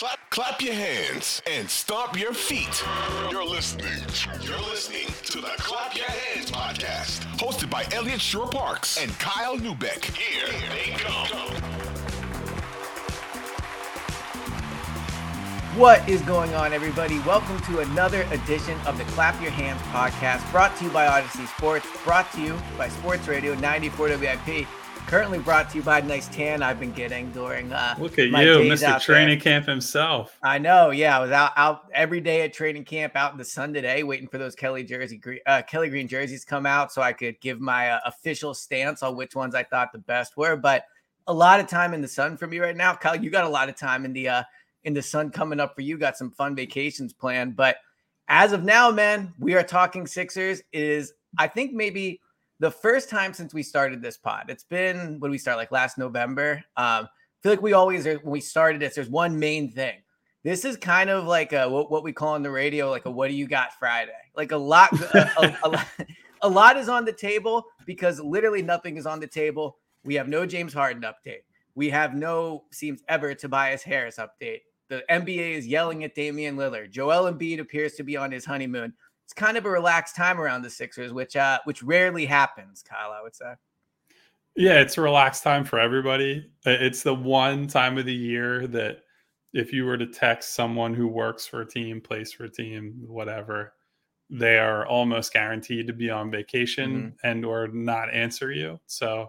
Clap, clap your hands and stomp your feet. You're listening. You're listening to the Clap Your Hands podcast, hosted by Elliot Shore Parks and Kyle Neubeck. Here they come. What is going on, everybody? Welcome to another edition of the Clap Your Hands podcast, brought to you by Audacy Sports, brought to you by Sports Radio 94 WIP. Currently brought to you by nice tan I've been getting during. Uh, Look at you, Mr. Training there. Camp himself. I know, yeah. I was out out every day at training camp, out in the sun today, waiting for those Kelly jersey, uh, Kelly green jerseys to come out, so I could give my uh, official stance on which ones I thought the best were. But a lot of time in the sun for me right now, Kyle. You got a lot of time in the uh, in the sun coming up for you. Got some fun vacations planned, but as of now, man, we are talking Sixers. It is I think maybe the first time since we started this pod. It's been when we start like last November. Um, I feel like we always are when we started this. There's one main thing. This is kind of like a, what, what we call on the radio, like a "What do you got Friday?" Like a lot, a, a, a lot, a lot is on the table because literally nothing is on the table. We have no James Harden update. We have no seems ever Tobias Harris update. The NBA is yelling at Damian Lillard. Joel Embiid appears to be on his honeymoon. It's kind of a relaxed time around the Sixers, which uh, which rarely happens. Kyle, I would say. Yeah, it's a relaxed time for everybody. It's the one time of the year that if you were to text someone who works for a team, plays for a team, whatever, they are almost guaranteed to be on vacation and or not answer you. So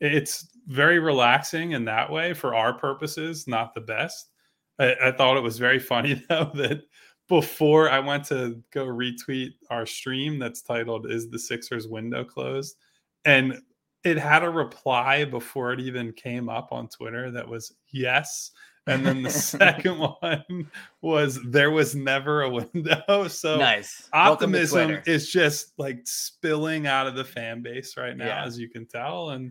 it's very relaxing in that way for our purposes, not the best. I, I thought it was very funny though that before I went to go retweet our stream that's titled "Is the Sixers window closed?" and it had a reply before it even came up on Twitter that was yes. And then the second one was there was never a window. So nice. Optimism is just like spilling out of the fan base right now, Yeah. as you can tell. And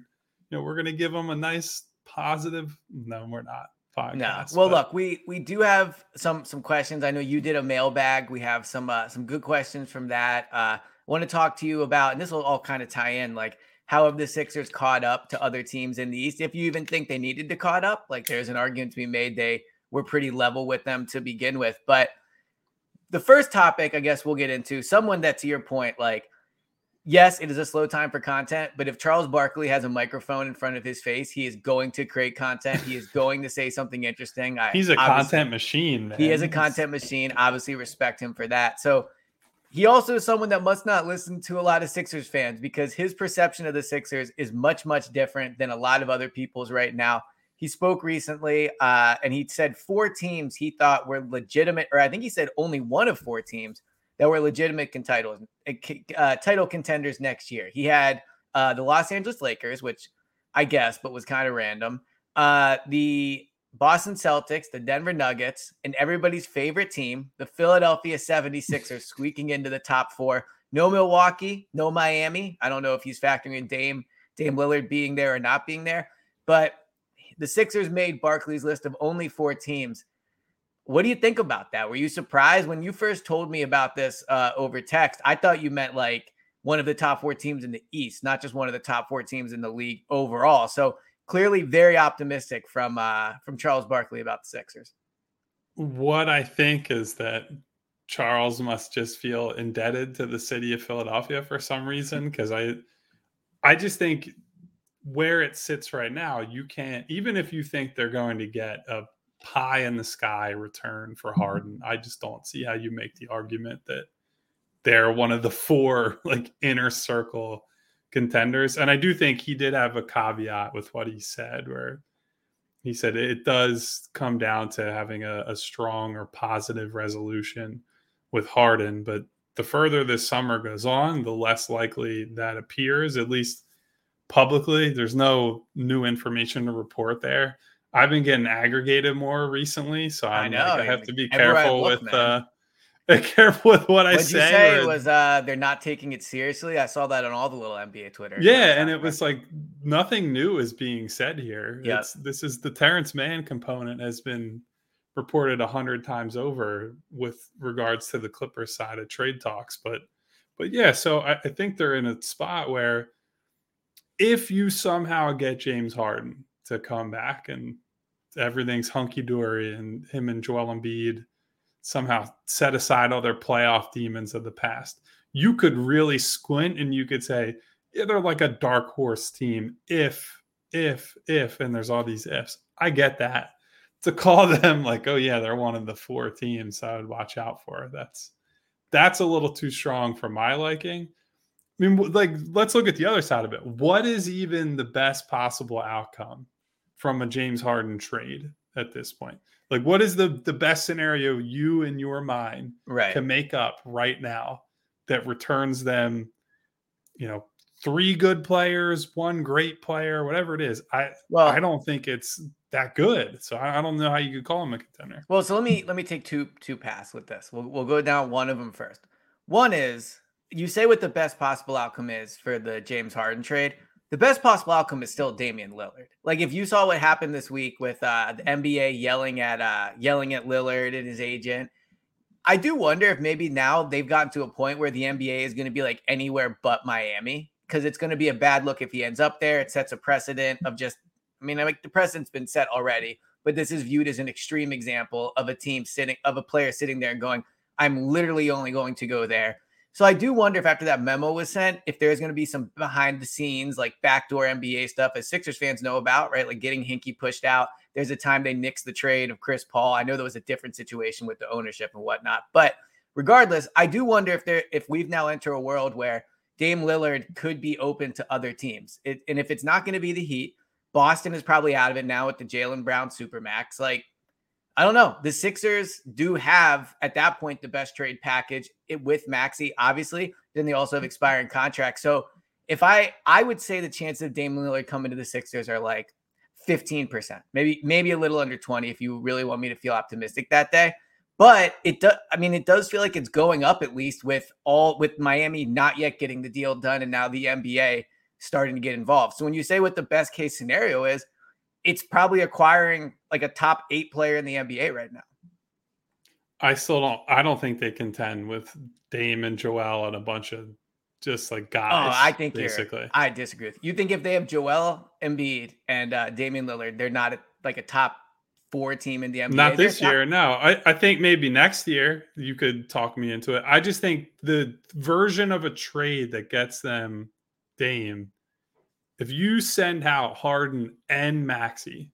you know, we're gonna give them a nice positive. No, we're not. No. Well, but- look, we we do have some some questions. I know you did a mailbag. We have some uh, some good questions from that. Uh, I want to talk to you about, and this will all kind of tie in, like how have the Sixers caught up to other teams in the East? If you even think they needed to caught up, like there's an argument to be made they were pretty level with them to begin with. But the first topic, I guess we'll get into someone that, to your point, like yes, it is a slow time for content, but if Charles Barkley has a microphone in front of his face, he is going to create content. He is going to say something interesting. I, he's a content machine. Man. He is a content machine. Obviously, respect him for that. So he also is someone that must not listen to a lot of Sixers fans because his perception of the Sixers is much, much different than a lot of other people's right now. He spoke recently uh, and he said four teams he thought were legitimate, or I think he said only one of four teams that were legitimate con- titles, uh, title contenders next year. He had uh, the Los Angeles Lakers, which I guess, but was kind of random. Uh, the Boston Celtics, the Denver Nuggets, and everybody's favorite team, the Philadelphia 76ers, squeaking into the top four. No Milwaukee, no Miami. I don't know if he's factoring in Dame, Dame Lillard being there or not being there, but the Sixers made Barkley's list of only four teams. What do you think about that? Were you surprised when you first told me about this uh, over text? I thought you meant like one of the top four teams in the East, not just one of the top four teams in the league overall. So clearly, very optimistic from uh, from Charles Barkley about the Sixers. What I think is that Charles must just feel indebted to the city of Philadelphia for some reason because I I just think where it sits right now, you can't even if you think they're going to get a pie in the sky return for mm-hmm. Harden. I just don't see how you make the argument that they're one of the four like inner circle contenders. And I do think he did have a caveat with what he said, where he said it does come down to having a, a strong or positive resolution with Harden. But the further this summer goes on, the less likely that appears, at least publicly. There's no new information to report there. I've been getting aggregated more recently, so I'm I know like, I have to be careful look, with uh, careful with what I What'd say. You say it was uh, they're not taking it seriously. I saw that on all the little NBA Twitter. Yeah, and it was like nothing new is being said here. Yeah, this is the Terrence Mann component has been reported a hundred times over with regards to the Clippers side of trade talks, but but yeah, so I, I think they're in a spot where if you somehow get James Harden to come back and everything's hunky dory and him and Joel Embiid somehow set aside all their playoff demons of the past. You could really squint and you could say, yeah, they're like a dark horse team if, if, if, and there's all these ifs. I get that. To call them like, oh yeah, they're one of the four teams I would watch out for. That's that's a little too strong for my liking. I mean, like, let's look at the other side of it. What is even the best possible outcome from a James Harden trade at this point? Like, what is the the best scenario you in your mind right. can make up right now that returns them, you know, three good players, one great player, whatever it is? I well, I don't think it's that good. So I, I don't know how you could call him a contender. Well, so let me let me take two two paths with this. We'll we'll go down one of them first. One is you say what the best possible outcome is for the James Harden trade the best possible outcome is still Damian Lillard. Like if you saw what happened this week with uh, the NBA yelling at uh, yelling at Lillard and his agent, I do wonder if maybe now they've gotten to a point where the NBA is going to be like anywhere but Miami because it's going to be a bad look if he ends up there. It sets a precedent of just, I mean, like the precedent's been set already, but this is viewed as an extreme example of a team sitting of a player sitting there and going, "I'm literally only going to go there." So I do wonder if after that memo was sent, if there's going to be some behind the scenes, like backdoor NBA stuff, as Sixers fans know about, right? Like getting Hinkie pushed out. There's a time they nixed the trade of Chris Paul. I know there was a different situation with the ownership and whatnot, but regardless, I do wonder if there if we've now entered a world where Dame Lillard could be open to other teams, it, and if it's not going to be the Heat, Boston is probably out of it now with the Jaylen Brown supermax. Like I don't know. The Sixers do have at that point the best trade package with Maxey, obviously. Then they also have expiring contracts. So if I I would say the chances of Dame Lillard coming to the Sixers are like 15%, maybe maybe a little under 20 if you really want me to feel optimistic that day. But it does I mean it does feel like it's going up at least with all with Miami not yet getting the deal done and now the NBA starting to get involved. So when you say what the best case scenario is, it's probably acquiring like a top eight player in the NBA right now. I still don't. I don't think they contend with Dame and Joel and a bunch of just like guys. Oh, I think basically. I disagree with you. Think if they have Joel Embiid and uh, Damian Lillard, they're not a, like a top four team in the NBA. Not this year. No, I, I think maybe next year you could talk me into it. I just think the version of a trade that gets them Dame if you send out Harden and Maxey,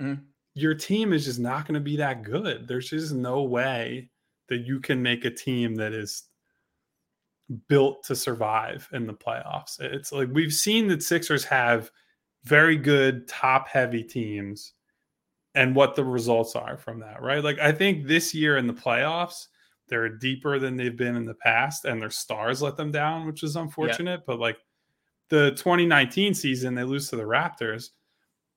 mm-hmm. your team is just not going to be that good. There's just no way that you can make a team that is built to survive in the playoffs. It's like we've seen that Sixers have very good top heavy teams and what the results are from that, right? Like I think this year in the playoffs, they're deeper than they've been in the past and their stars let them down, which is unfortunate, yeah. but like the 2019 season, they lose to the Raptors.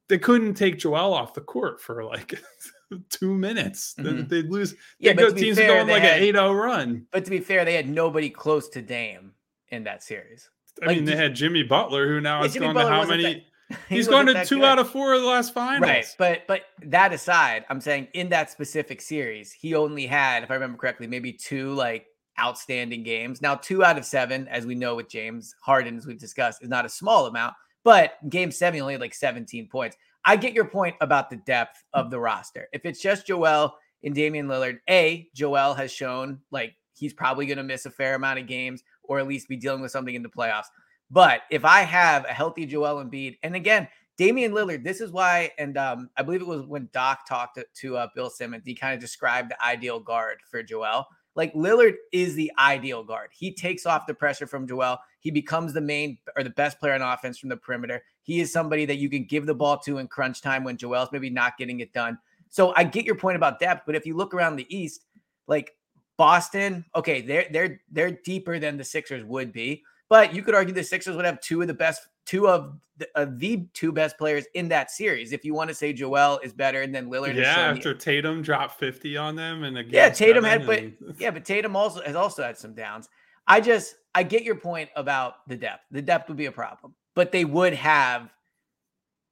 They couldn't take Joel off the court for like two minutes. Mm-hmm. They, lose. Yeah, but teams fair, going like had, an 8 0 run. But to be fair, they had nobody close to Dame in that series. I like, mean, they had Jimmy Butler, who now yeah, has gone to how many? That, he's gone to two good. out of four of the last finals. Right. But but that aside, I'm saying in that specific series, he only had, if I remember correctly, maybe two like outstanding games. Now, two out of seven, as we know with James Harden, as we've discussed, is not a small amount, but game seven only like 17 points. I get your point about the depth of the roster. If it's just Joel and Damian Lillard, A, Joel has shown like he's probably going to miss a fair amount of games or at least be dealing with something in the playoffs. But if I have a healthy Joel Embiid, and again, Damian Lillard, this is why, and um, I believe it was when Doc talked to, to uh, Bill Simmons, he kind of described the ideal guard for Joel. Like Lillard is the ideal guard. He takes off the pressure from Joel. He becomes the main or the best player on offense from the perimeter. He is somebody that you can give the ball to in crunch time when Joel's maybe not getting it done. So I get your point about depth, but if you look around the East, like Boston, okay, they're they're they're deeper than the Sixers would be, but you could argue the Sixers would have two of the best, two of the, uh, the two best players in that series. If you want to say Joel is better and then Lillard, yeah, after the, Tatum dropped fifty on them, and again, yeah, Tatum had, but yeah, but Tatum also has also had some downs. I just I get your point about the depth. The depth would be a problem, but they would have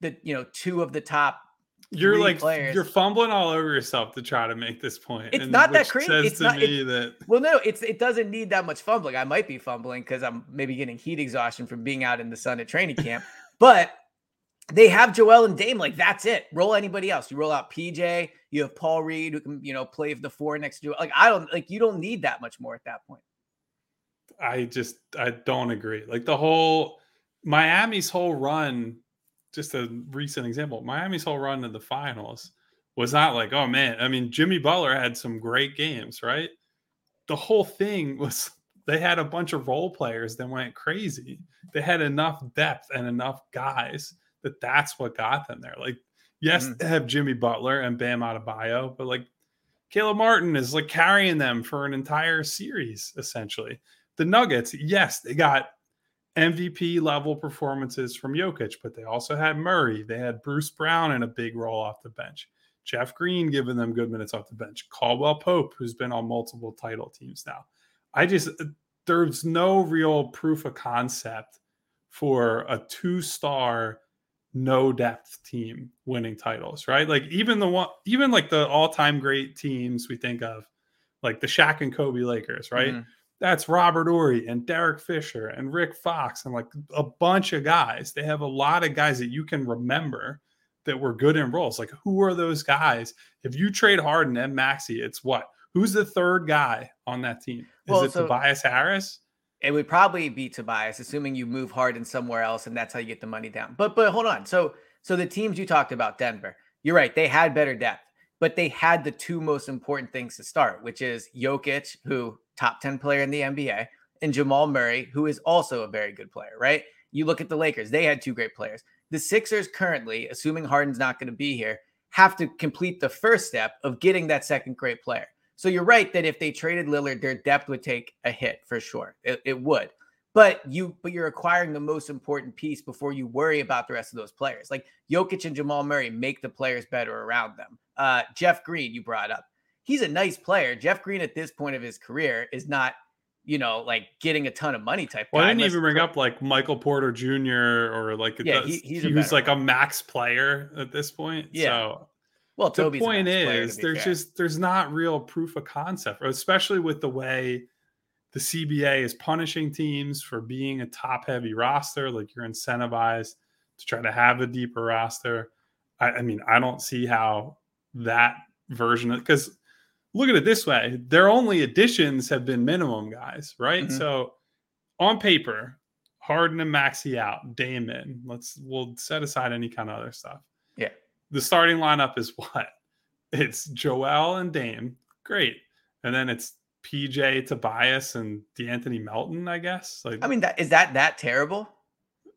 the you know two of the top you're like players. you're fumbling all over yourself to try to make this point. It's and not that crazy. It's not it, that well, no, it's it doesn't need that much fumbling. I might be fumbling because I'm maybe getting heat exhaustion from being out in the sun at training camp, but they have Joel and Dame. Like that's it. Roll anybody else. You roll out PJ. You have Paul Reed who can you know play the four next to. Like I don't like you don't need that much more at that point. I just I don't agree. Like the whole Miami's whole run just a recent example. Miami's whole run to the finals was not like, oh man. I mean, Jimmy Butler had some great games, right? The whole thing was they had a bunch of role players that went crazy. They had enough depth and enough guys that that's what got them there. Like, yes, mm-hmm. they have Jimmy Butler and Bam Adebayo, but like Caleb Martin is like carrying them for an entire series essentially. The Nuggets, yes, they got MVP level performances from Jokic, but they also had Murray. They had Bruce Brown in a big role off the bench. Jeff Green giving them good minutes off the bench. Caldwell Pope, who's been on multiple title teams now. I just, uh, there's no real proof of concept for a two star, no depth team winning titles, right? Like even the one, even like the all time great teams we think of, like the Shaq and Kobe Lakers, right? Mm-hmm that's Robert Horry and Derek Fisher and Rick Fox and like a bunch of guys. They have a lot of guys that you can remember that were good in roles. Like, who are those guys? If you trade Harden and Maxey, it's what? Who's the third guy on that team? Is well, it so Tobias Harris? It would probably be Tobias, assuming you move Harden somewhere else and that's how you get the money down. But but hold on. So so the teams you talked about, Denver, you're right, they had better depth, but they had the two most important things to start, which is Jokic, who top 10 player in the NBA, and Jamal Murray, who is also a very good player, right? You look at the Lakers, they had two great players. The Sixers currently, assuming Harden's not going to be here, have to complete the first step of getting that second great player. So you're right that if they traded Lillard, their depth would take a hit for sure. It, it would. But you but you're acquiring the most important piece before you worry about the rest of those players. Like Jokic and Jamal Murray make the players better around them. Uh, Jeff Green, you brought up he's a nice player. Jeff Green at this point of his career is not, you know, like getting a ton of money type. Well, I didn't even bring up like Michael Porter Jr. or like yeah, he, he's he was like a max player at this point. Yeah. So, well, Toby's the point is, there's fair. just there's not real proof of concept, especially with the way the CBA is punishing teams for being a top heavy roster. Like you're incentivized to try to have a deeper roster. I, I mean, I don't see how that version of because look at it this way their only additions have been minimum guys, right? Mm-hmm. So on paper, Harden and Maxey out, Damon. Let's we'll set aside any kind of other stuff. Yeah. The starting lineup is what? It's Joel and Dame. Great. And then it's PJ Tobias and De'Anthony Melton, I guess. Like I mean that is that that terrible?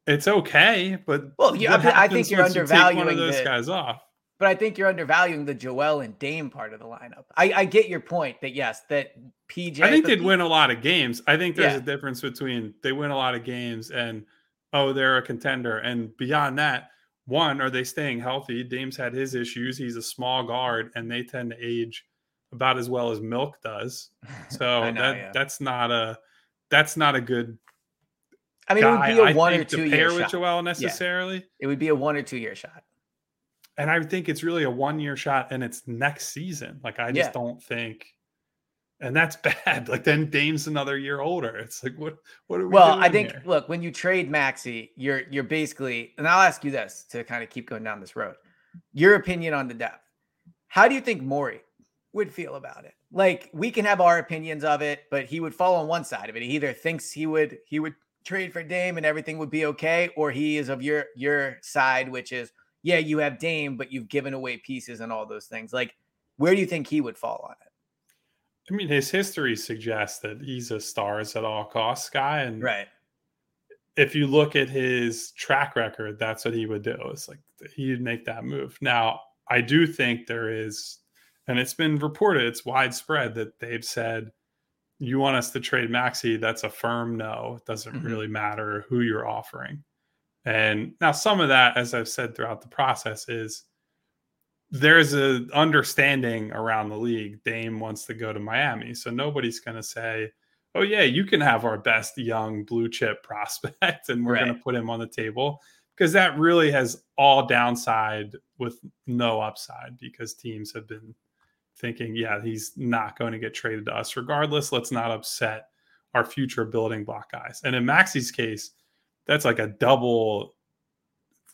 It's okay, but well, yeah, I, I think you're undervaluing you one of those the, guys off but I think you're undervaluing the Joel and Dame part of the lineup. I, I get your point that yes, that PJ. I think they'd win a lot of games. I think there's yeah. a difference between they win a lot of games and oh they're a contender, and beyond that, one are they staying healthy? Dame's had his issues. He's a small guard, and they tend to age about as well as Milk does. So know, that yeah. that's not a that's not a good. I mean, guy, it would be a one or two year with shot. Joel necessarily. Yeah. It would be a one or two year shot and I think it's really a one year shot and it's next season. Like I just yeah. don't think and that's bad. Like then Dame's another year older. It's like what what are we Well, I think here? look, when you trade Maxey, you're you're basically and I'll ask you this to kind of keep going down this road. Your opinion on the depth. How do you think Morey would feel about it? Like we can have our opinions of it, but he would fall on one side of it. He either thinks he would he would trade for Dame and everything would be okay, or he is of your your side, which is yeah, you have Dame, but you've given away pieces and all those things. Like, where do you think he would fall on it? I mean, his history suggests that he's a stars at all costs guy, and right. If you look at his track record, that's what he would do. It's like he'd make that move. Now, I do think there is, and it's been reported, it's widespread that they've said you want us to trade Maxey? that's a firm no. It doesn't mm-hmm. really matter who you're offering. And now some of that, as I've said throughout the process, is there's a understanding around the league. Dame wants to go to Miami. So nobody's gonna say, Oh yeah, you can have our best young blue chip prospect and we're right. gonna put him on the table. Because that really has all downside with no upside because teams have been thinking, yeah, he's not going to get traded to us regardless. Let's not upset our future building block guys. And in Maxey's case, that's like a double,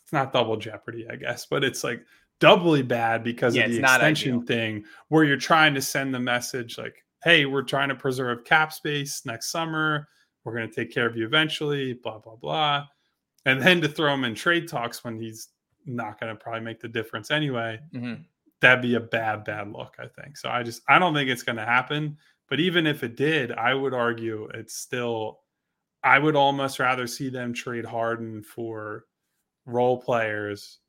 it's not double jeopardy, I guess, but it's like doubly bad because yeah, of the extension thing where you're trying to send the message like, hey, we're trying to preserve cap space next summer. We're going to take care of you eventually, blah, blah, blah. And then to throw him in trade talks when he's not going to probably make the difference anyway. Mm-hmm that'd be a bad, bad look, I think. So I just I don't think it's gonna happen. But even if it did, I would argue it's still I would almost rather see them trade Harden for role players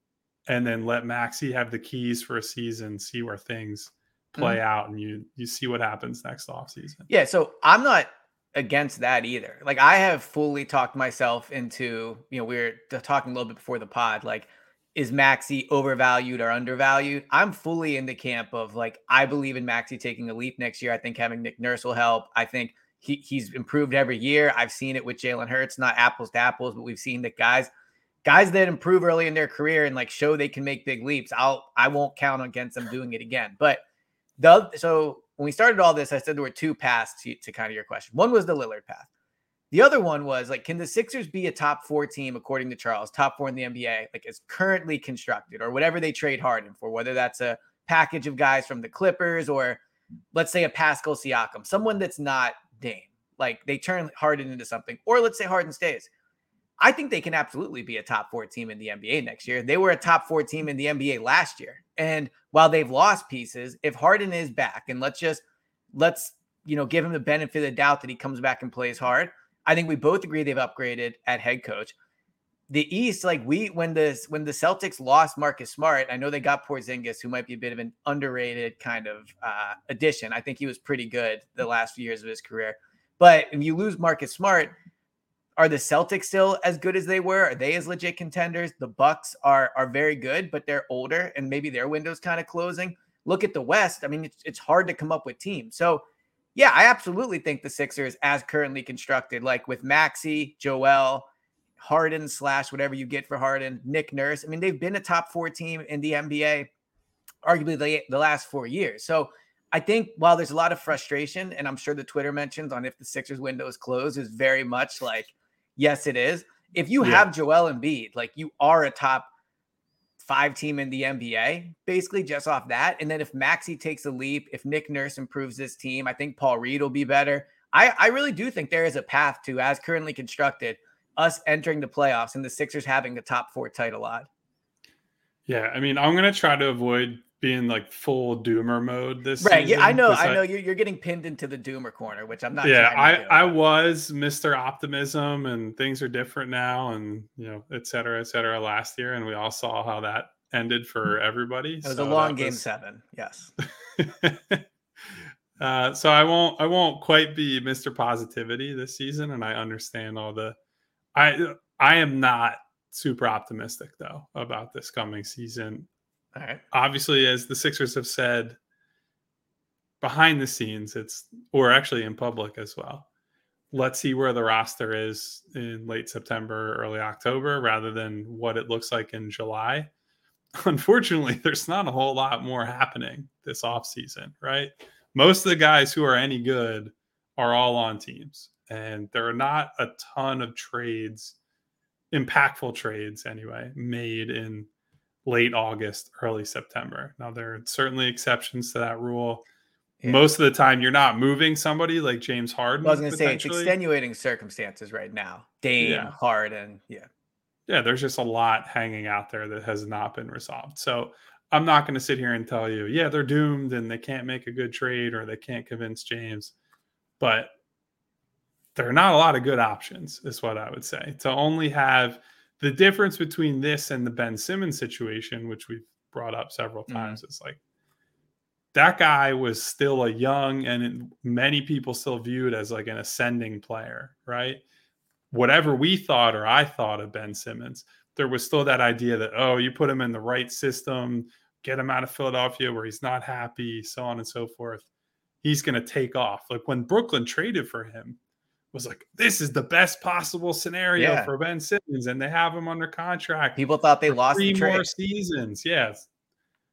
and then let Maxey have the keys for a season, see where things play mm-hmm. out and you you see what happens next off season. Yeah, so I'm not against that either. Like I have fully talked myself into, you know, we are talking a little bit before the pod, like is Maxey overvalued or undervalued? I'm fully in the camp of like I believe in Maxey taking a leap next year. I think having Nick Nurse will help. I think he, he's improved every year. I've seen it with Jalen Hurts, not apples to apples, but we've seen that guys guys that improve early in their career and like show they can make big leaps. I'll I won't count against them doing it again. But the so when we started all this, I said there were two paths to, to kind of your question. One was the Lillard path. The other one was like, can the Sixers be a top four team according to Charles, top four in the NBA, like as currently constructed, or whatever they trade Harden for, whether that's a package of guys from the Clippers or let's say a Pascal Siakam, someone that's not Dame, like they turn Harden into something, or let's say Harden stays. I think they can absolutely be a top four team in the NBA next year. They were a top four team in the NBA last year. And while they've lost pieces, if Harden is back, and let's just let's you know give him the benefit of the doubt that he comes back and plays hard I think we both agree they've upgraded at head coach. The East, like we when the when the Celtics lost Marcus Smart, I know they got Porzingis, who might be a bit of an underrated kind of uh, addition. I think he was pretty good the last few years of his career. But if you lose Marcus Smart, are the Celtics still as good as they were? Are they as legit contenders? The Bucks are are very good, but they're older and maybe their window's kind of closing. Look at the West. I mean, it's, it's hard to come up with teams. So yeah, I absolutely think the Sixers, as currently constructed, like with Maxey, Joel, Harden slash whatever you get for Harden, Nick Nurse. I mean, they've been a top four team in the NBA, arguably the, the last four years. So I think while there's a lot of frustration, and I'm sure the Twitter mentions on if the Sixers window is closed is very much like, yes, it is. If you yeah. have Joel Embiid, like you are a top five team in the NBA, basically just off that. And then if Maxey takes a leap, if Nick Nurse improves this team, I think Paul Reed will be better. I, I really do think there is a path to, as currently constructed, us entering the playoffs and the Sixers having the top four title odd. Yeah, I mean, I'm gonna try to avoid being like full doomer mode this right yeah i know i know you're, you're getting pinned into the doomer corner which i'm not yeah i i was mr optimism and things are different now and you know et cetera et cetera last year and we all saw how that ended for everybody it was so a long game was... seven yes. Uh, so i won't i won't quite be mr positivity this season and i understand all the i i am not super optimistic though about this coming season right. Obviously, as the Sixers have said behind the scenes, it's or actually in public as well. Let's see where the roster is in late September, early October, rather than what it looks like in July. Unfortunately, there's not a whole lot more happening this offseason, right? Most of the guys who are any good are all on teams, and there are not a ton of trades, impactful trades anyway, made in late August, early September. Now, there are certainly exceptions to that rule. Yeah. Most of the time, you're not moving somebody like James Harden. I was going to say it's extenuating circumstances right now. Dame, Yeah. Harden. Yeah. yeah, there's just a lot hanging out there that has not been resolved. So I'm not going to sit here and tell you, yeah, they're doomed and they can't make a good trade or they can't convince James. But there are not a lot of good options, is what I would say. To only have the difference between this and the Ben Simmons situation, which we've brought up several Mhm. times, is like that guy was still a young and many people still viewed as like an ascending player, right? Whatever we thought or I thought of Ben Simmons, there was still that idea that, oh, you put him in the right system, get him out of Philadelphia where he's not happy, so on and so forth. He's going to take off. Like when Brooklyn traded for him, was like, this is the best possible scenario Yeah. for Ben Simmons, and they have him under contract People thought they lost three the more seasons. Yes.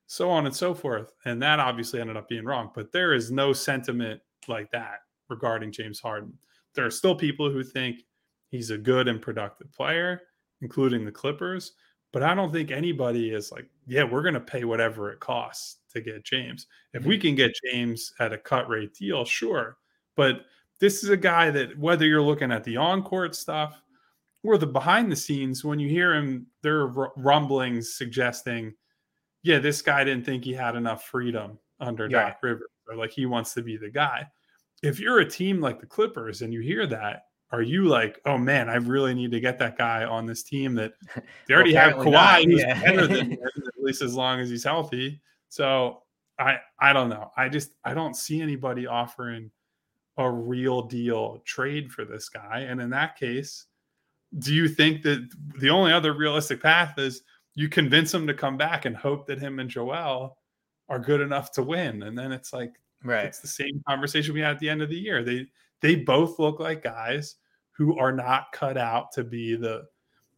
So on and so forth. And that obviously ended up being wrong. But there is no sentiment like that regarding James Harden. There are still people who think he's a good and productive player, including the Clippers. But I don't think anybody is like, yeah, we're going to pay whatever it costs to get James. If we mm-hmm. can get James at a cut rate deal, sure. But this is a guy that, whether you're looking at the on court stuff or the behind the scenes, when you hear him, there are rumblings suggesting, yeah, this guy didn't think he had enough freedom under Yeah. Doc Rivers, or like he wants to be the guy. If you're a team like the Clippers and you hear that, are you like, oh man, I really need to get that guy on this team that they already have apparently Kawhi, not, who's yeah. better than him, at least as long as he's healthy. So I I don't know. I just I don't see anybody offering a real deal trade for this guy. And in that case, do you think that the only other realistic path is you convince him to come back and hope that him and Joel are good enough to win? And then it's like Right. it's the same conversation we had at the end of the year. They they both look like guys who are not cut out to be the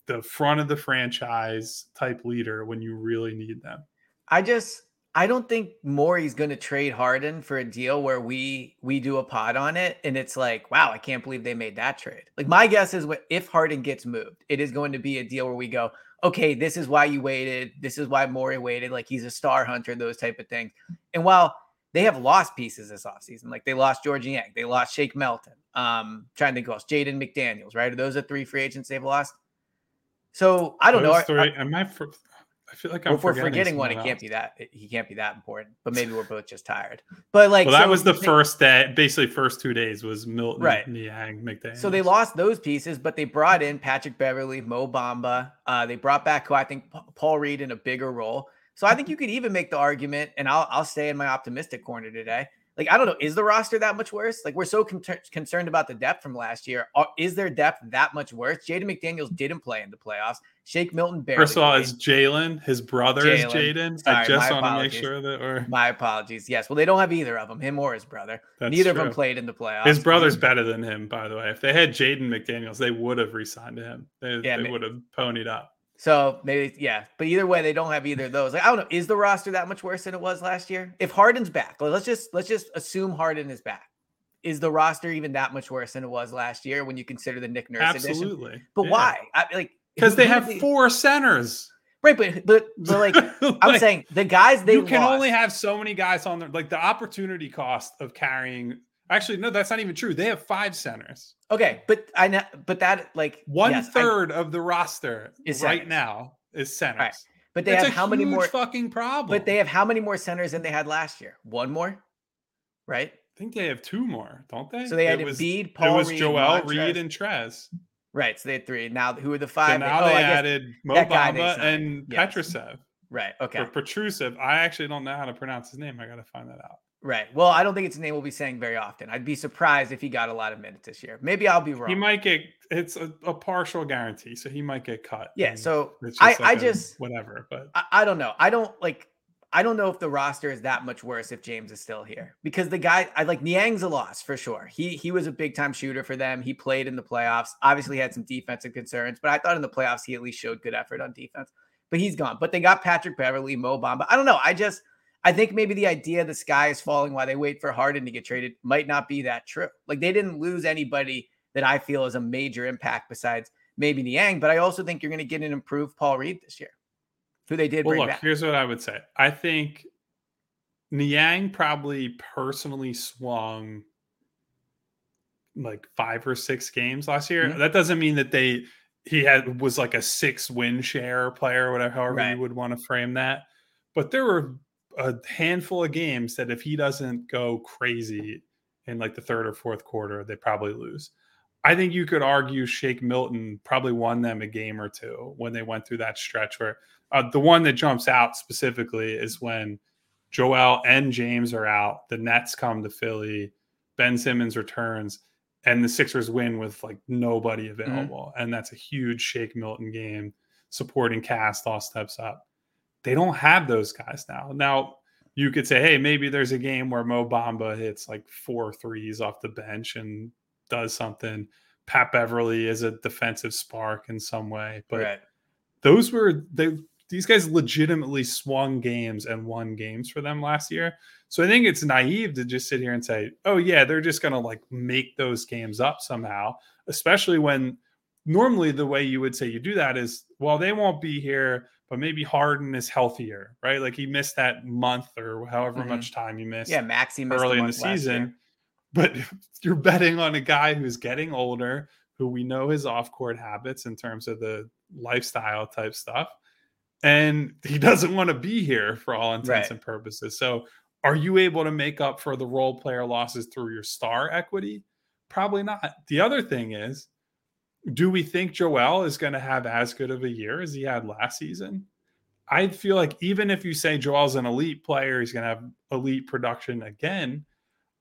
the front of the franchise type leader when you really need them. I just I don't think Morey's going to trade Harden for a deal where we we do a pod on it and it's like, wow, I can't believe they made that trade. Like my guess is what if Harden gets moved, it is going to be a deal where we go, okay, this is why you waited, this is why Maury waited, like he's a star hunter, those type of things. And while they have lost pieces this offseason, like they lost Georges Niang, they lost Shake Milton. Um, trying to think who else, Jaden McDaniels, right? Are those the three free agents they've lost? So I don't know. Those Are- three- am I? For, I feel like I'm if we're forgetting, forgetting one, it can't be that. He can't be that important. But maybe we're both just tired. But like, Well, that so was the they- first day. Basically, first two days was Milton, Right. Niang, McDaniel. So they lost those pieces, but they brought in Patrick Beverley, Mo Bamba. Uh, they brought back who I think Paul Reed in a bigger role. So I think you could even make the argument, and I'll I'll stay in my optimistic corner today. Like I don't know, is the roster that much worse? Like we're so con- concerned about the depth from last year. Are- Is their depth that much worse? Jaden McDaniels didn't play in the playoffs. Shake Milton barely. First of all, it's Jalen. His brother is Jaden. I just want to make sure that we're my apologies. Yes, well they don't have either of them, him or his brother. That's Neither of them played in the playoffs. His brother's mm. better than him, by the way. If they had Jaden McDaniels, they would have re-signed him. They, Yeah, they would have ponied up. So maybe, yeah. But either way, they don't have either of those. Like, I don't know. Is the roster that much worse than it was last year? If Harden's back, like, let's just let's just assume Harden is back. Is the roster even that much worse than it was last year when you consider the Nick Nurse edition? Absolutely. But Yeah. why? I, like Because they have they- four centers. right, but but but like I'm saying, the guys they you can lost- only have so many guys on there. Like the opportunity cost of carrying. Actually, no, that's not even true. They have five centers. okay, but I know, but that like One yes, I- of the roster Is right centers. now is centers. Right. but they That's have how many more? fucking problem? But they have how many more centers than they had last year? One more, right? I think they have two more, don't they? So they had it was, Embiid, Paul it was Reed, Joel Montrezl. Reed, and Trez. Right. So they had three. Now who are the So five? now oh, they I added Mo that guy they Bamba signed. and Yes. Petrusev. Right. Okay. Or Petrusev. I actually don't know how to pronounce his name. I got to find that out. Right. Well, I don't think it's a name we'll be saying very often. I'd be surprised if he got a lot of minutes this year. Maybe I'll be wrong. He might get. It's a, a partial guarantee, so he might get cut. Yeah. So it's I, like I a just, whatever. But I, I don't know. I don't like, I don't know if the roster is that much worse if James is still here because the guy, I like Niang's a loss for sure. He he was a big time shooter for them. He played in the playoffs. Obviously had some defensive concerns, but I thought in the playoffs he at least showed good effort on defense. But he's gone. But they got Patrick Beverley, Mo Bamba. I don't know. I just I think maybe the idea the sky is falling while they wait for Harden to get traded might not be that true. Like they didn't lose anybody that I feel is a major impact besides maybe Niang, but I also think you're going to get an improved Paul Reed this year, who they did well, bring look. back. Here's what I would say. I think Niang probably personally swung like five or six games last year. Mhm. That doesn't mean that they he had was like a six win share player, whatever however Right. you would want to frame that. But there were a handful of games that if he doesn't go crazy in like the third or fourth quarter, they probably lose. I think you could argue Shake Milton probably won them a game or two when they went through that stretch where uh, the one that jumps out specifically is when Joel and James are out, the Nets come to Philly, Ben Simmons returns, and the Sixers win with like nobody available. And that's a huge Shake Milton game. Supporting cast all steps up. They don't have those guys now. Now you could say, hey, maybe there's a game where Mo Bamba hits like four threes off the bench and does something. Pat Beverley is a defensive spark in some way, but right. those were they these guys legitimately swung games and won games for them last year. So I think it's naive to just sit here and say, "Oh yeah, they're just going to like make those games up somehow," especially when normally the way you would say you do that is, well, they won't be here, but maybe Harden is healthier, right? Like he missed that month or however Mhm. much time he missed Yeah, Maxey early in the season. year. But you're betting on a guy who's getting older, who we know his off court habits in terms of the lifestyle type stuff. And he doesn't want to be here for all intents Right. and purposes. So, are you able to make up for the role player losses through your star equity? Probably not. The other thing is, do we think Joel is going to have as good of a year as he had last season? I feel like even if you say Joel's an elite player, he's going to have elite production again.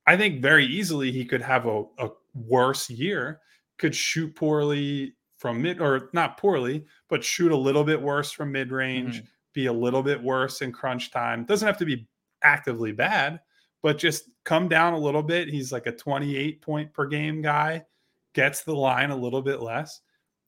I think very easily he could have a, a worse year, could shoot poorly from mid or not poorly, but shoot a little bit worse from mid range, mm-hmm. be a little bit worse in crunch time. Doesn't have to be actively bad, but just come down a little bit. He's like a 28 point per game guy, gets the line a little bit less.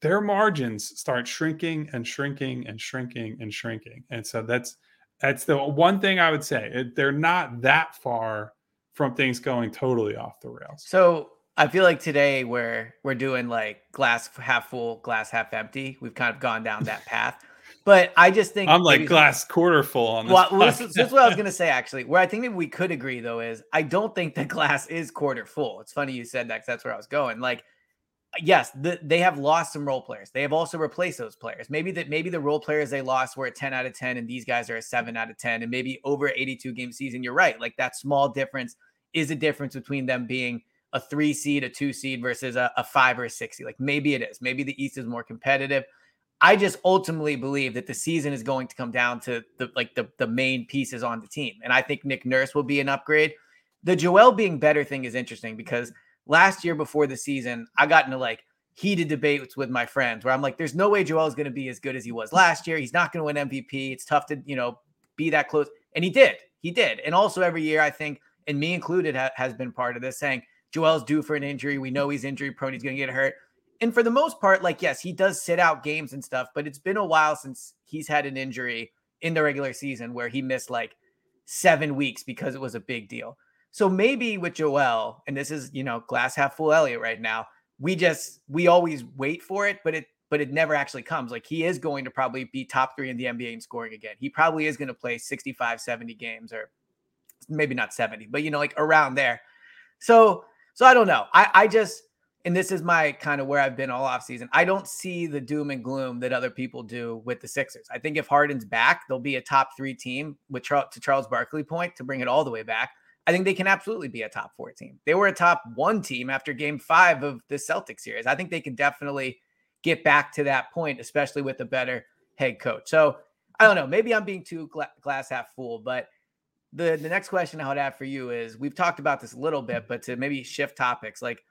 Their margins start shrinking and shrinking and shrinking and shrinking. And so that's that's the one thing I would say. It- They're not that far from things going totally off the rails. So I feel like today we're we're doing like glass half full, glass half empty. We've kind of gone down that path. But I just think I'm like glass quarter full on this. Well, this, this is what I was gonna say actually. Where I think maybe we could agree though is I don't think the glass is quarter full. It's funny you said that because that's where I was going. Like, yes, the, they have lost some role players. They have also replaced those players. Maybe that maybe the role players they lost were a 10 out of 10, and these guys are a seven out of 10, and maybe over 82 game season. You're right. Like that small difference is a difference between them being a three seed, a two seed versus a, a five or a six seed. Like maybe it is. Maybe the East is more competitive. I just ultimately believe that the season is going to come down to the like the, the main pieces on the team. And I think Nick Nurse will be an upgrade. The Joel being better thing is interesting because last year before the season, I got into like heated debates with my friends where I'm like, there's no way Joel is going to be as good as he was last year. He's not going to win MVP. It's tough to, you know, be that close. And he did. He did. And also every year, I think, and me included, ha- has been part of this saying Joel's due for an injury. We know he's injury prone. He's going to get hurt. And for the most part, like, yes, he does sit out games and stuff, but it's been a while since he's had an injury in the regular season where he missed like seven weeks because it was a big deal. So maybe with Joel, and this is, you know, glass half full Eliot right now, we just, we always wait for it, but it, but it never actually comes. Like he is going to probably be top three in the NBA in scoring again. He probably is going to play 65, 70 games or maybe not 70, but you know, like around there. So, so I don't know. I, I just, and this is my kind of where I've been all off season. I don't see the doom and gloom that other people do with the Sixers. I think if Harden's back, they'll be a top three team with Charles, to Charles Barkley point to bring it all the way back. I think they can absolutely be a top four team. They were a top one team after game five of the Celtics series. I think they can definitely get back to that point, especially with a better head coach. So I don't know. Maybe I'm being too gla- glass half full, but the the next question I would have for you is we've talked about this a little bit, but to maybe shift topics, like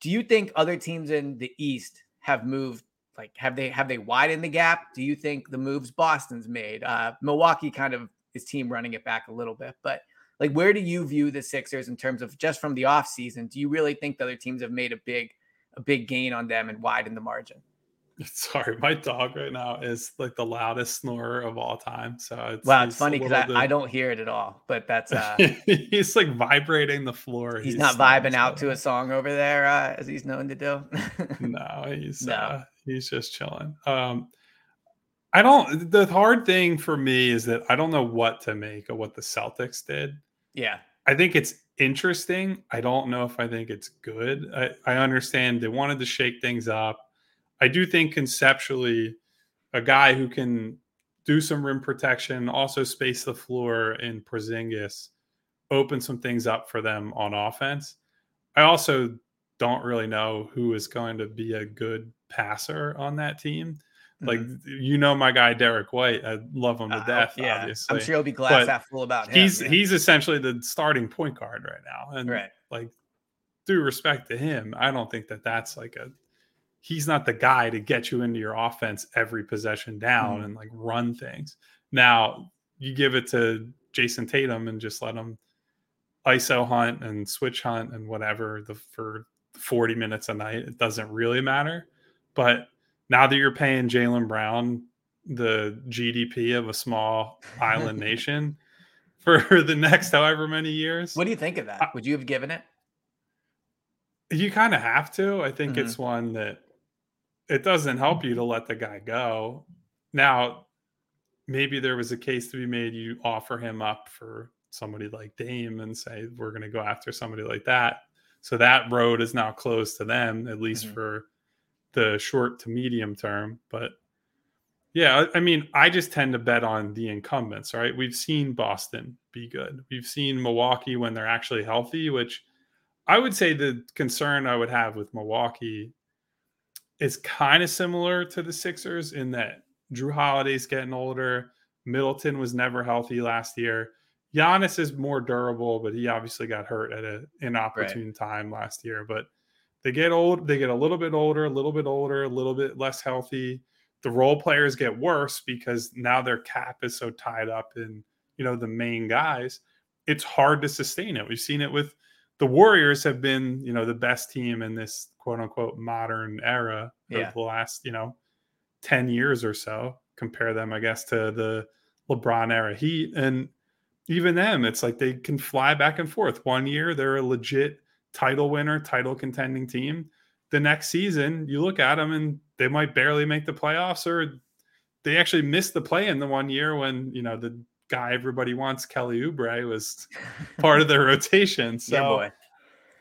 do you think other teams in the East have moved? Like, have they have they widened the gap? Do you think the moves Boston's made? Uh, Milwaukee kind of is team running it back a little bit, but like, where do you view the Sixers in terms of just from the off season? Do you really think the other teams have made a big a big gain on them and widened the margin? Sorry, my dog right now is like the loudest snorer of all time. So it's, Wow, it's he's funny because I, I don't hear it at all, but that's uh he's like vibrating the floor. he's not vibing out to a song over there uh, as he's known to do. No, he's No. uh he's just chilling. Um I don't the hard thing for me is that I don't know what to make of what the Celtics did. yeah, I think it's interesting. I don't know if I think it's good. I, I understand they wanted to shake things up. I do think conceptually, a guy who can do some rim protection, also space the floor in Porzingis, open some things up for them on offense. I also don't really know who is going to be a good passer on that team. Like Mm-hmm. you know my guy Derrick White, I love him to Uh, death. yeah, obviously, I'm sure he'll be glass But half full about him. he's yeah. he's essentially the starting point guard right now, and right. like due respect to him, I don't think that that's like a he's not the guy to get you into your offense every possession down Mhm. and like run things. Now you give it to Jayson Tatum and just let him ISO hunt and switch hunt and whatever the for 40 minutes a night. It doesn't really matter. But now that you're paying Jaylen Brown the GDP of a small island nation for the next however many years, What do you think of that? Would you have given it? you kind of have to. I think Mhm. it's one that it doesn't help you to let the guy go. Now, maybe there was a case to be made. You offer him up for somebody like Dame and say, we're going to go after somebody like that. So that road is now closed to them, at least Mhm. for the short to medium term. But yeah, I I mean, I just tend to bet on the incumbents, right? We've seen Boston be good. We've seen Milwaukee when they're actually healthy, which I would say the concern I would have with Milwaukee is kind of similar to the Sixers in that Jrue Holiday's getting older. Middleton was never healthy last year. Giannis is more durable, but he obviously got hurt at an inopportune time last year. But they get old, they get a little bit older, a little bit older, a little bit less healthy. The role players get worse because now their cap is so tied up in, you know, the main guys. It's hard to sustain it. We've seen it with the Warriors have been, you know, the best team in this quote unquote modern era Yeah. of the last, you know, 10 years or so. Compare them, I guess, to the LeBron era Heat. And even them, it's like they can fly back and forth. One year, they're a legit title winner, title contending team. The next season, you look at them and they might barely make the playoffs, or they actually missed the play in the one year when, you know, the guy everybody wants, Kelly Oubre, was part of their rotation. So yeah, boy.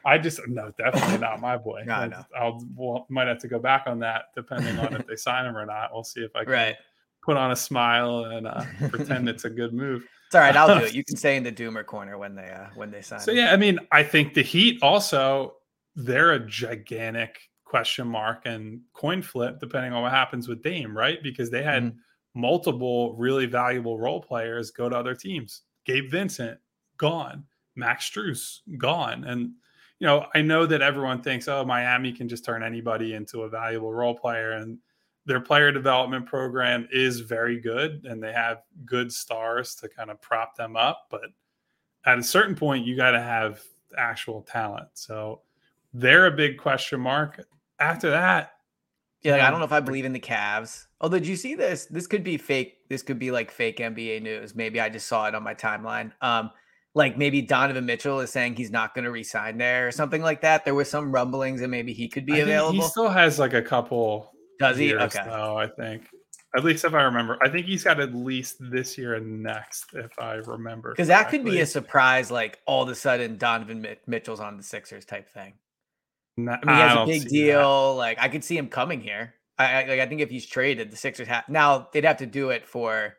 I just no, definitely not my boy. No. I'll well, might have to go back on that depending on if they sign him or not. We'll see if I can Right. put on a smile and uh, pretend it's a good move. It's all right. I'll do it. You can stay in the doomer corner when they uh, when they sign. So yeah, I mean, I think the Heat also they're a gigantic question mark and coin flip depending on what happens with Dame, right? Because they had Mhm. multiple really valuable role players go to other teams. Gabe Vincent gone, Max Strus gone, and you know I know that everyone thinks, oh, Miami can just turn anybody into a valuable role player, and their player development program is very good, and they have good stars to kind of prop them up, but at a certain point you got to have actual talent. So they're a big question mark. After that, Yeah, like, I don't know if I believe in the Cavs. Although, did you see this? This could be fake. This could be like fake NBA news. Maybe I just saw it on my timeline. Um, like maybe Donovan Mitchell is saying he's not going to resign there or something like that. There was some rumblings and maybe he could be available. he still has like a couple. Does he? Okay. Though, I think. At least if I remember, I think he's got at least this year and next, if I remember. Because that could be a surprise. Like all of a sudden, Donovan Mitchell's on the Sixers type thing. I mean, he has a big see that. deal. Like I could see him coming here. I, I like. I think if he's traded, the Sixers have now they'd have to do it for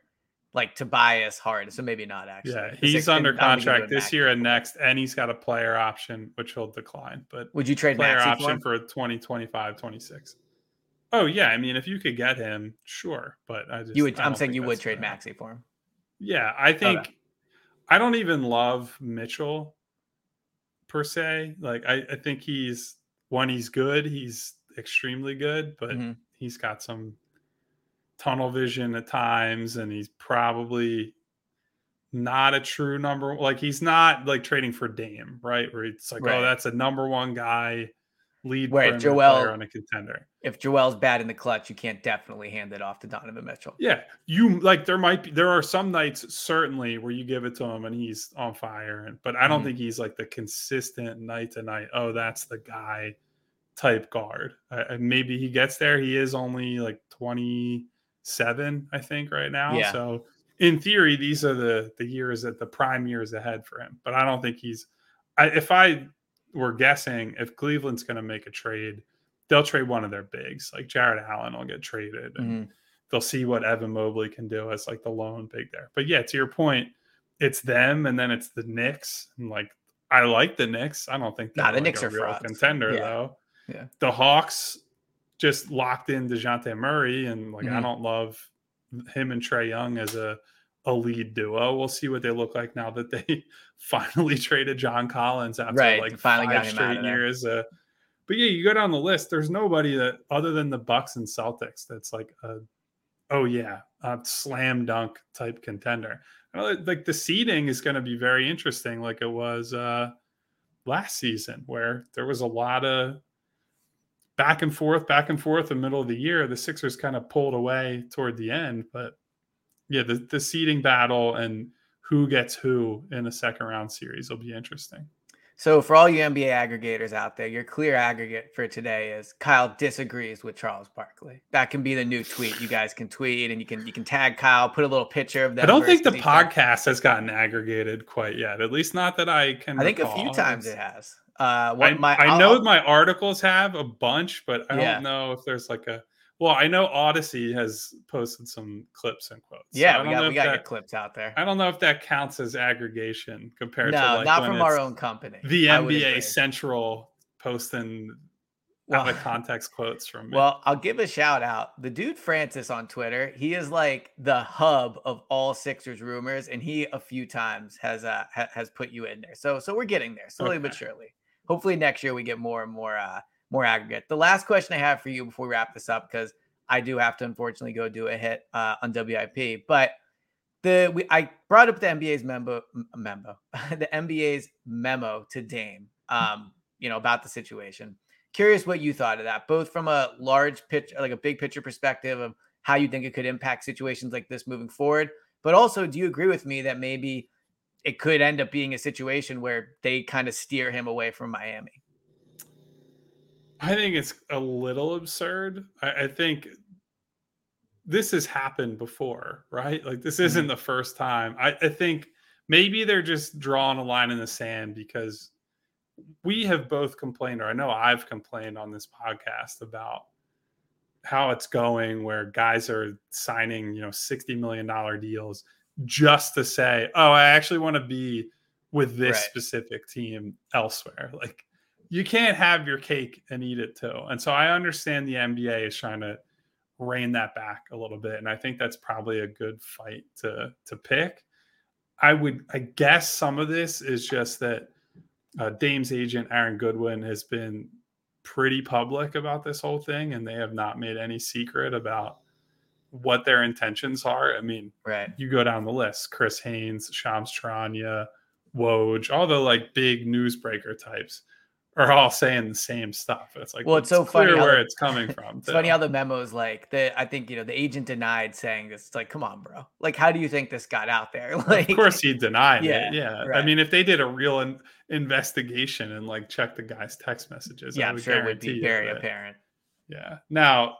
like Tobias Hard. So maybe not actually. Yeah, he's Sixers- under I don't think they're contract this year and next, and he's got a player option, which he'll decline. But Would you trade player for option him? for 2025, 26. Oh, yeah. I mean, if you could get him, sure. But I just. You would. I'm saying you would trade. Maxey for him. Yeah, I think I don't even love Mitchell per se. Like I, I think he's one. he's good, he's extremely good, but Mhm. he's got some tunnel vision at times, and he's probably not a true number. Like he's not like trading for Dame, right? Where it's like, Right. oh, that's a number one guy, lead Where Joel- player on a contender. If Joel's bad in the clutch, you can't definitely hand it off to Donovan Mitchell. Yeah, you like there might be there are some nights certainly where you give it to him and he's on fire, and but I don't Mhm. think he's like the consistent night to night. Oh, that's the guy type guard. I, I- maybe he gets there. He is only like twenty seven, I think, right now. Yeah. So in theory, these are the the years that the prime years ahead for him. But I don't think he's I, if I were guessing, if Cleveland's going to make a trade, they'll trade one of their bigs. Like Jarrett Allen will get traded, and Mhm. they'll see what Evan Mobley can do as like the lone big there. But yeah, to your point, it's them, and then it's the Knicks. And like, I like the Knicks. I don't think Nah, the like Knicks a are real frauds. contender Yeah. though. Yeah. The Hawks just locked in Dejounte Murray, and like I Mhm. don't love him and Trae Young as a a lead duo. We'll see what they look like now that they finally traded John Collins after Right, like five straight years. Uh, but yeah, you go down the list. There's nobody that other than the Bucks and Celtics that's like a oh yeah, a slam dunk type contender. Like the seeding is going to be very interesting, like it was uh, last season, where there was a lot of back and forth, back and forth in the middle of the year. The Sixers kind of pulled away toward the end, but yeah, the, the seeding battle and who gets who in a second round series will be interesting. So for all you NBA aggregators out there, your clear aggregate for today is Kyle disagrees with Charles Barkley. That can be the new tweet. You guys can tweet and you can you can tag Kyle, put a little picture of them. I don't think the podcast has gotten aggregated quite yet. At least not that I can. I think a few times it has. Uh, I, my I know I'll- my articles have a bunch, but I Yeah. don't know if there's like a. Well, I know Audacy has posted some clips and quotes. so yeah, don't we got we got your that- clips out there. I don't know if that counts as aggregation compared to No, like not from our own company. The I NBA. Central posting Well- out of context quotes from me. Well, I'll give a shout out. The dude Francis on Twitter, he is like the hub of all Sixers rumors, and he a few times has uh ha- has put you in there. So so we're getting there slowly but surely. Hopefully next year we get more and more uh more aggregate. The last question I have for you before we wrap this up, because I do have to unfortunately go do a hit uh, on WIP, but the we, I brought up the NBA's memo memo the NBA's memo to Dame, um, you know about the situation curious what you thought of that, both from a large pitch, like a big picture perspective of how you think it could impact situations like this moving forward. But also, do you agree with me that maybe it could end up being a situation where they kind of steer him away from Miami? I think it's a little absurd. I, I think this has happened before, right? Like this isn't mm-hmm. the first time. I, I think maybe they're just drawing a line in the sand because we have both complained, or I know I've complained on this podcast about how it's going, where guys are signing, you know, $60 million deals just to say, oh, I actually want to be with this Right. specific team elsewhere. Like you can't have your cake and eat it too. And so I understand the NBA is trying to rein that back a little bit. And I think that's probably a good fight to to pick. I would I guess some of this is just that uh, Dame's agent Aaron Goodwin has been pretty public about this whole thing, and they have not made any secret about what their intentions are. I mean, Right. you go down the list: Chris Haynes, Shams Charania, Woj, all the like big newsbreaker types are all saying the same stuff. It's like, Well, it's so clear funny where the- it's coming from. It's too. funny how the memo is like the I think you know the agent denied saying this. It's like, come on, bro. Like, how do you think this got out there? Like, of course he denied Yeah, it. Yeah. I mean, if they did a real in- investigation and like check the guy's text messages, yeah, I'm sure it would be very that- apparent. Yeah. Now,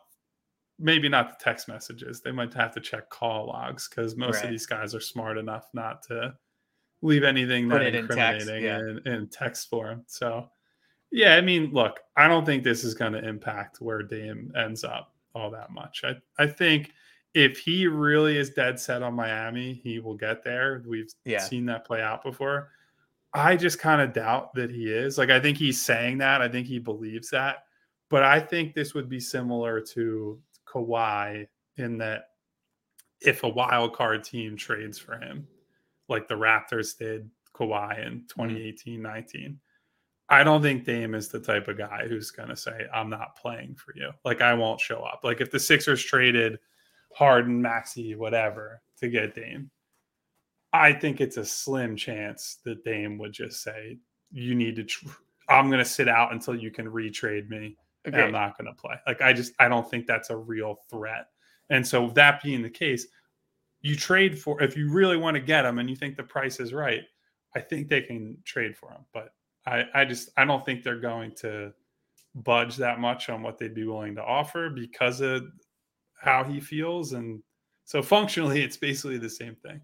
maybe not the text messages. They might have to check call logs because most Right. of these guys are smart enough not to leave anything Put that it in text, incriminating yeah. in, in text form. So, yeah, I mean, look, I don't think this is going to impact where Dame ends up all that much. I, I think if he really is dead set on Miami, he will get there. We've Yeah. seen that play out before. I just kind of doubt that he is. Like, I think he's saying that. I think he believes that. But I think this would be similar to Kawhi in that if a wild card team trades for him, like the Raptors did Kawhi in mm-hmm. 2018 19, I don't think Dame is the type of guy who's going to say, I'm not playing for you. Like, I won't show up. Like, if the Sixers traded Harden, Maxey, whatever to get Dame, I think it's a slim chance that Dame would just say, You need to, tr- I'm going to sit out until you can retrade me and I'm not going to play. Like, I just, I don't think that's a real threat. And so, that being the case, you trade for, if you really want to get him and you think the price is right, I think they can trade for him. But I, I just, I don't think they're going to budge that much on what they'd be willing to offer because of how he feels. And so, functionally, it's basically the same thing.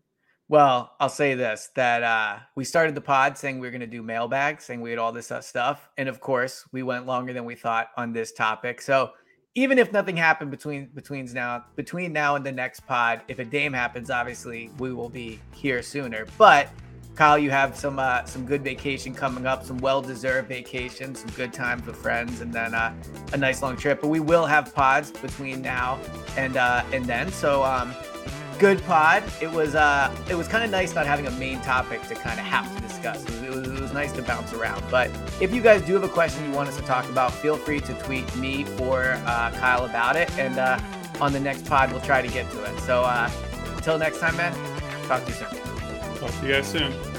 Well, I'll say this that uh, we started the pod saying we were going to do mailbag, saying we had all this uh, stuff. And of course, we went longer than we thought on this topic. So even if nothing happened between between now between now and the next pod, if a Dame happens, obviously we will be here sooner. But Kyle, you have some uh, some good vacation coming up, some well deserved vacation, some good times with friends, and then uh, a nice long trip. But we will have pods between now and uh, and then. So um, good pod. It was uh, it was kind of nice not having a main topic to kind of have to discuss. It was, it, was, it was, nice to bounce around. But if you guys do have a question you want us to talk about, feel free to tweet me or uh, Kyle about it, and uh, on the next pod we'll try to get to it. So uh, until next time, man. Talk to you soon. Talk to you guys soon.